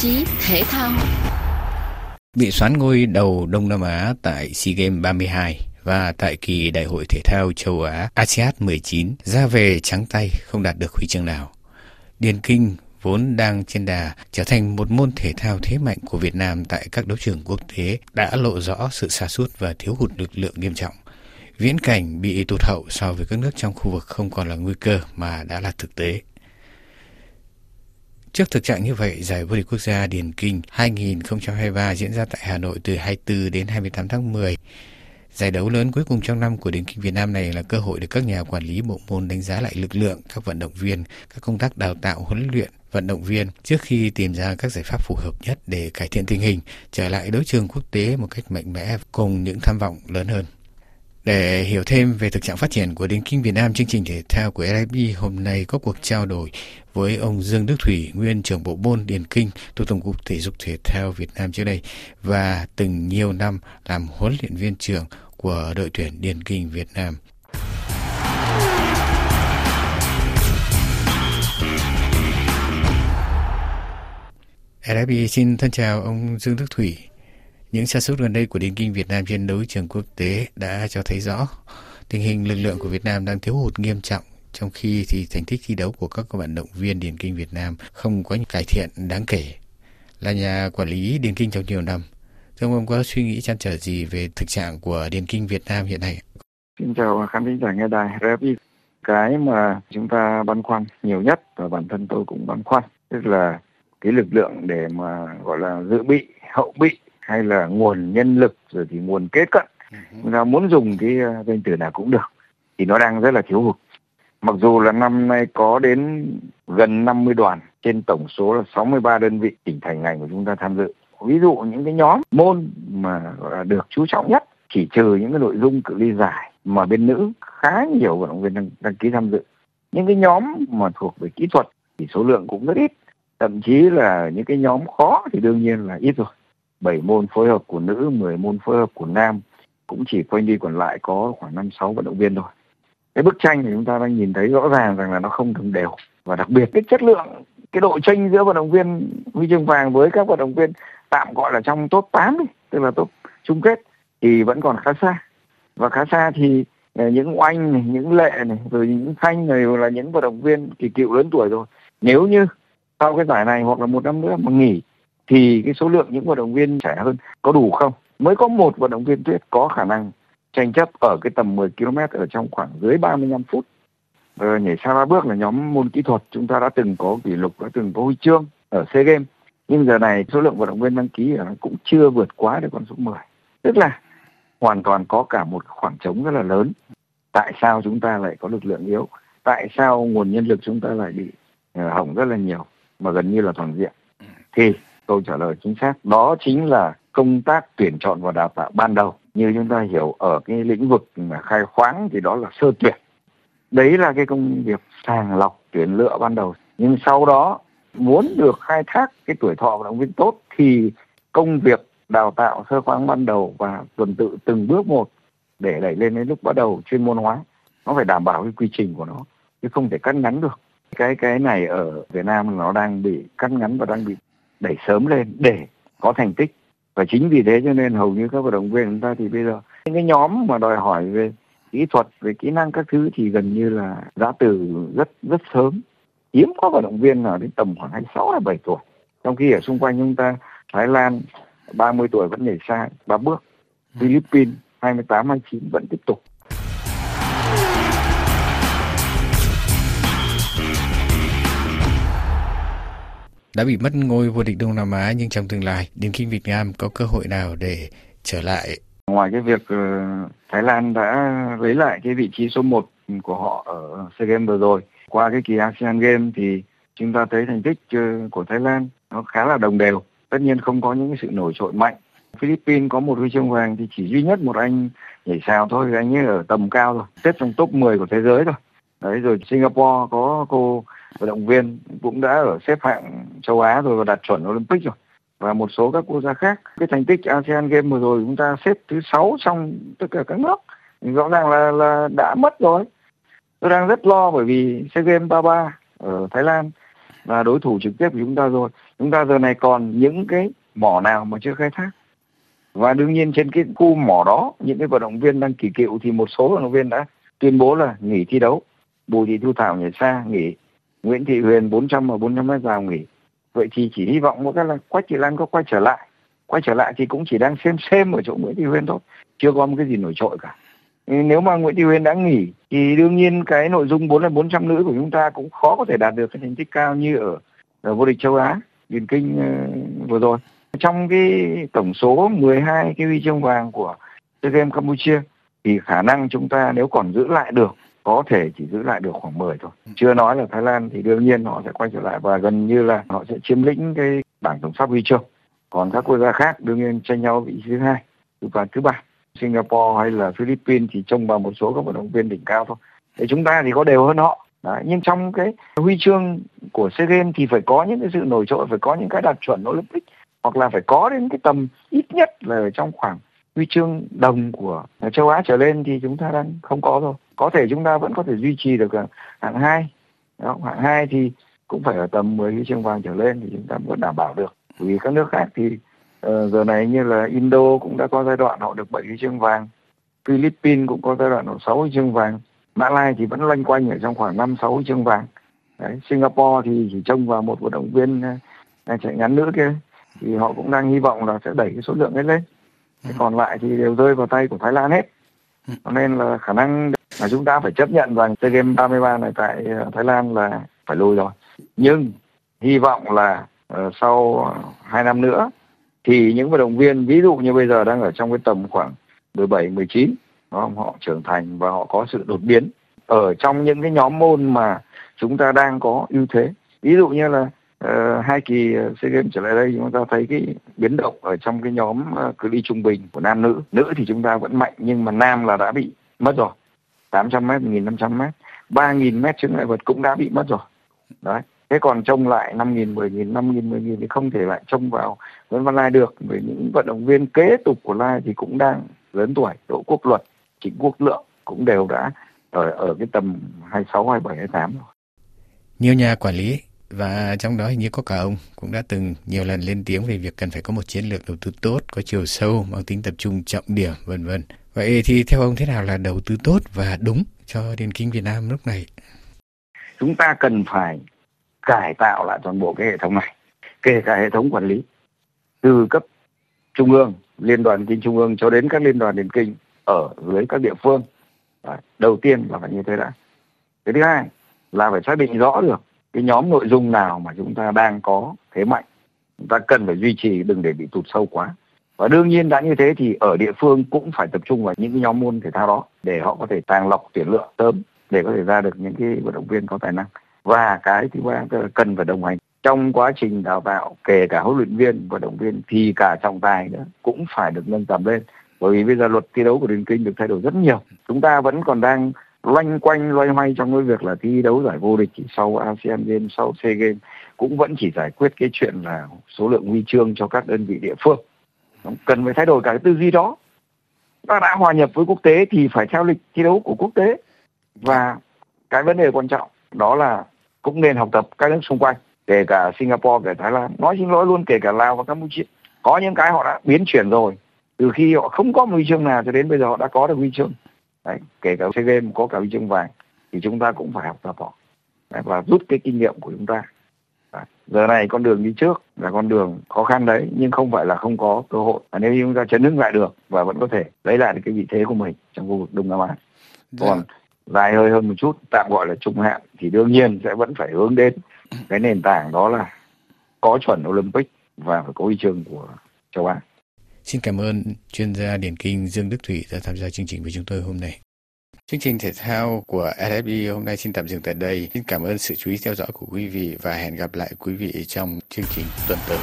chí thể thao. Bị xoán ngôi đầu Đông Nam Á tại SEA Games 32 và tại kỳ Đại hội Thể thao châu Á ASEAN 19 ra về trắng tay không đạt được huy chương nào. Điền Kinh vốn đang trên đà trở thành một môn thể thao thế mạnh của Việt Nam tại các đấu trường quốc tế đã lộ rõ sự xa sút và thiếu hụt lực lượng nghiêm trọng. Viễn cảnh bị tụt hậu so với các nước trong khu vực không còn là nguy cơ mà đã là thực tế. Trước thực trạng như vậy, giải vô địch quốc gia Điền Kinh 2023 diễn ra tại Hà Nội từ 24 đến 28 tháng 10. Giải đấu lớn cuối cùng trong năm của Điền Kinh Việt Nam này là cơ hội để các nhà quản lý bộ môn đánh giá lại lực lượng, các vận động viên, các công tác đào tạo, huấn luyện, vận động viên trước khi tìm ra các giải pháp phù hợp nhất để cải thiện tình hình, trở lại đấu trường quốc tế một cách mạnh mẽ cùng những tham vọng lớn hơn. Để hiểu thêm về thực trạng phát triển của Điền Kinh Việt Nam, chương trình thể thao của LIB hôm nay có cuộc trao đổi với ông Dương Đức Thủy, nguyên trưởng bộ môn Điền Kinh thuộc Tổng cục Thể dục Thể thao Việt Nam trước đây và từng nhiều năm làm huấn luyện viên trưởng của đội tuyển Điền Kinh Việt Nam. LIB xin thân chào ông Dương Đức Thủy. Những sa sút gần đây của điền kinh Việt Nam trên đấu trường quốc tế đã cho thấy rõ tình hình lực lượng của Việt Nam đang thiếu hụt nghiêm trọng trong khi thì thành tích thi đấu của các vận động viên điền kinh Việt Nam không có cải thiện đáng kể. Là nhà quản lý điền kinh trong nhiều năm, thưa ông có suy nghĩ chăn trở gì về thực trạng của điền kinh Việt Nam hiện nay? Xin chào khán thính giả nghe đài RFI. Cái mà chúng ta băn khoăn nhiều nhất và bản thân tôi cũng băn khoăn tức là cái lực lượng để mà gọi là dự bị hậu bị hay là nguồn nhân lực rồi thì nguồn kết cận. Chúng ta muốn dùng cái danh từ nào cũng được thì nó đang rất là thiếu hụt. Mặc dù là năm nay có đến gần 50 đoàn trên tổng số là 63 đơn vị tỉnh thành ngành của chúng ta tham dự. Ví dụ những cái nhóm môn mà được chú trọng nhất chỉ trừ những cái nội dung cự ly giải mà bên nữ khá nhiều vận động viên đăng, đăng ký tham dự. Những cái nhóm mà thuộc về kỹ thuật thì số lượng cũng rất ít thậm chí là những cái nhóm khó thì đương nhiên là ít rồi 7 môn phối hợp của nữ 10 môn phối hợp của nam cũng chỉ quanh đi còn lại có khoảng năm sáu vận động viên thôi. Cái bức tranh thì chúng ta đang nhìn thấy rõ ràng rằng là nó không đồng đều. Và đặc biệt cái chất lượng cái độ tranh giữa vận động viên huy chương vàng với các vận động viên tạm gọi là trong top 8 đi, tức là top chung kết thì vẫn còn khá xa. Và khá xa thì ờ, những oanh này, những lệ này rồi những thanh này là những vận động viên kỳ cựu lớn tuổi rồi. Nếu như sau cái giải này hoặc là một năm nữa mà nghỉ thì cái số lượng những vận động viên trẻ hơn có đủ không? Mới có một vận động viên tuyết có khả năng tranh chấp ở cái tầm 10 km ở trong khoảng dưới 35 phút. Ờ, nhảy xa ba bước là nhóm môn kỹ thuật chúng ta đã từng có kỷ lục đã từng có huy chương ở SEA Games nhưng giờ này số lượng vận động viên đăng ký cũng chưa vượt quá được con số 10 tức là hoàn toàn có cả một khoảng trống rất là lớn. Tại sao chúng ta lại có lực lượng yếu? Tại sao nguồn nhân lực chúng ta lại bị ờ, hỏng rất là nhiều mà gần như là toàn diện? Thì câu trả lời chính xác. Đó chính là công tác tuyển chọn và đào tạo ban đầu. Như chúng ta hiểu, ở cái lĩnh vực khai khoáng thì đó là sơ tuyển. Đấy là cái công việc sàng lọc tuyển lựa ban đầu. Nhưng sau đó, muốn được khai thác cái tuổi thọ của động viên tốt thì công việc đào tạo sơ khoáng ban đầu và tuần tự từng bước một để đẩy lên đến lúc bắt đầu chuyên môn hóa, nó phải đảm bảo cái quy trình của nó, chứ không thể cắt ngắn được. Cái cái này ở Việt Nam nó đang bị cắt ngắn và đang bị đẩy sớm lên để có thành tích. Và chính vì thế cho nên hầu như các vận động viên chúng ta thì bây giờ những cái nhóm mà đòi hỏi về kỹ thuật về kỹ năng các thứ thì gần như là đã từ rất rất sớm. Hiếm có vận động viên nào đến tầm khoảng 26 hay 7 tuổi. Trong khi ở xung quanh chúng ta Thái Lan 30 tuổi vẫn nhảy xa ba bước. Philippines 28 29 vẫn tiếp tục đã bị mất ngôi vô địch Đông Nam Á nhưng trong tương lai Điền Kinh Việt Nam có cơ hội nào để trở lại? Ngoài cái việc ờ, Thái Lan đã lấy lại cái vị trí số 1 của họ ở SEA Games vừa rồi, qua cái kỳ ASEAN Games thì chúng ta thấy thành tích ờ, của Thái Lan nó khá là đồng đều. Tất nhiên không có những cái sự nổi trội mạnh. Philippines có một huy chương vàng thì chỉ duy nhất một anh nhảy sao thôi, anh ấy ở tầm cao rồi, xếp trong top 10 của thế giới rồi. Đấy rồi Singapore có cô vận động viên cũng đã ở xếp hạng châu Á rồi và đạt chuẩn Olympic rồi. Và một số các quốc gia khác. Cái thành tích ASEAN Games vừa rồi chúng ta xếp thứ sáu trong tất cả các nước. Rõ ràng là là đã mất rồi. Tôi đang rất lo bởi vì SEA Games 33 ở Thái Lan là đối thủ trực tiếp của chúng ta rồi. Chúng ta giờ này còn những cái mỏ nào mà chưa khai thác? Và đương nhiên trên cái khu mỏ đó, những cái vận động viên đang kỳ cựu thì một số vận động viên đã tuyên bố là nghỉ thi đấu. Bùi thị thu thảo nhảy xa, nghỉ nguyễn thị huyền 400 và 400 mét rào nghỉ. Vậy thì chỉ hy vọng một cái là quách thị lan có quay trở lại. Quay trở lại thì cũng chỉ đang xem xem ở chỗ nguyễn thị huyền thôi. Chưa có một cái gì nổi trội cả. Nếu mà Nguyễn Thị Huyền đã nghỉ thì đương nhiên cái nội dung 4 lần 400 nữ của chúng ta cũng khó có thể đạt được cái thành tích cao như ở, ở vô địch châu Á điền kinh uh, vừa rồi. Trong cái tổng số 12 cái huy chương vàng của SEA Games Campuchia thì khả năng chúng ta nếu còn giữ lại được có thể chỉ giữ lại được khoảng 10 thôi. Chưa nói là Thái Lan thì đương nhiên họ sẽ quay trở lại và gần như là họ sẽ chiếm lĩnh cái bảng tổng sắp huy chương. Còn các quốc gia khác đương nhiên tranh nhau vị trí thứ hai và thứ ba. Singapore hay là Philippines thì trông vào một số các vận động viên đỉnh cao thôi. Để chúng ta thì có đều hơn họ. Đấy, nhưng trong cái huy chương của SEA Games thì phải có những cái sự nổi trội, phải có những cái đạt chuẩn Olympic hoặc là phải có đến cái tầm ít nhất là ở trong khoảng huy chương đồng của châu Á trở lên thì chúng ta đang không có rồi. Có thể chúng ta vẫn có thể duy trì được hạng hai. Hạng hai thì cũng phải ở tầm 10 huy chương vàng trở lên thì chúng ta vẫn đảm bảo được. Vì các nước khác thì uh, giờ này như là Indo cũng đã có giai đoạn họ được 7 huy chương vàng. Philippines cũng có giai đoạn họ 6 huy chương vàng. Mã Lai thì vẫn loanh quanh ở trong khoảng 5 6 huy chương vàng. Đấy, Singapore thì chỉ trông vào một vận động viên uh, chạy ngắn nữa kia thì họ cũng đang hy vọng là sẽ đẩy cái số lượng ấy lên. Ừ. Còn lại thì đều rơi vào tay của Thái Lan hết. Cho nên là khả năng là chúng ta phải chấp nhận rằng chơi game 33 này tại ờ, Thái Lan là phải lùi rồi. Nhưng hy vọng là uh, sau hai năm nữa thì những vận động viên ví dụ như bây giờ đang ở trong cái tầm khoảng 17, 19 đó, họ trưởng thành và họ có sự đột biến ở trong những cái nhóm môn mà chúng ta đang có ưu thế. Ví dụ như là uh, hai kỳ ờ, SEA Games trở lại đây chúng ta thấy cái biến động ở trong cái nhóm uh, cự ly trung bình của nam nữ. Nữ thì chúng ta vẫn mạnh nhưng mà nam là đã bị mất rồi. 800 m, 1500 m, 3000 m chướng ngại vật cũng đã bị mất rồi. Đấy. Thế còn trông lại 5.000, 10.000, 5.000, 10.000 thì không thể lại trông vào Nguyễn Văn Lai được. Bởi những vận động viên kế tục của Lai thì cũng đang lớn tuổi. Đỗ Quốc Luật, Trịnh Quốc Lượng cũng đều đã ở ở cái tầm 26, 27, 28 rồi. Nhiều nhà quản lý và trong đó hình như có cả ông cũng đã từng nhiều lần lên tiếng về việc cần phải có một chiến lược đầu tư tốt, có chiều sâu, mang tính tập trung trọng điểm, vân vân. Vậy thì theo ông thế nào là đầu tư tốt và đúng cho nền kinh Việt Nam lúc này? Chúng ta cần phải cải tạo lại toàn bộ cái hệ thống này, kể cả hệ thống quản lý từ cấp trung ương, liên đoàn kinh trung ương cho đến các liên đoàn điền kinh ở dưới các địa phương. Đầu tiên là phải như thế đã. Cái thứ hai là phải xác định rõ được cái nhóm nội dung nào mà chúng ta đang có thế mạnh, chúng ta cần phải duy trì, đừng để bị tụt sâu quá. Và đương nhiên đã như thế thì ở địa phương cũng phải tập trung vào những nhóm môn thể thao đó để họ có thể tàng lọc tuyển lựa sớm, để có thể ra được những cái vận động viên có tài năng. Và cái thứ ba là cần phải đồng hành. Trong quá trình đào tạo, kể cả huấn luyện viên, vận động viên, thì cả trọng tài nữa cũng phải được nâng tầm lên. Bởi vì bây giờ luật thi đấu của điền kinh được thay đổi rất nhiều. Chúng ta vẫn còn đang loanh quanh loay hoay trong cái việc là thi đấu giải vô địch chỉ sau ASEAN Games, sau SEA Games cũng vẫn chỉ giải quyết cái chuyện là số lượng huy chương cho các đơn vị địa phương. Cần phải thay đổi cả cái tư duy đó. Ta đã hòa nhập với quốc tế thì phải theo lịch thi đấu của quốc tế. Và cái vấn đề quan trọng đó là cũng nên học tập các nước xung quanh, kể cả Singapore, kể Thái Lan. Nói xin lỗi luôn kể cả Lào và Campuchia. Có những cái họ đã biến chuyển rồi. Từ khi họ không có huy chương nào cho đến bây giờ họ đã có được huy chương Đấy, kể cả SEA Games có cả huy chương vàng thì chúng ta cũng phải học tập họ đấy, và rút cái kinh nghiệm của chúng ta đấy. giờ này con đường đi trước là con đường khó khăn đấy nhưng không phải là không có cơ hội và nếu như chúng ta chấn hưng lại được và vẫn có thể lấy lại được cái vị thế của mình trong khu vực Đông Nam Á dạ. còn dài hơi hơn một chút tạm gọi là trung hạn thì đương nhiên sẽ vẫn phải hướng đến cái nền tảng đó là có chuẩn Olympic và phải có huy chương của châu Á Xin cảm ơn chuyên gia điển kinh Dương Đức Thủy đã tham gia chương trình với chúng tôi hôm nay. Chương trình thể thao của SFB hôm nay xin tạm dừng tại đây. Xin cảm ơn sự chú ý theo dõi của quý vị và hẹn gặp lại quý vị trong chương trình tuần tới.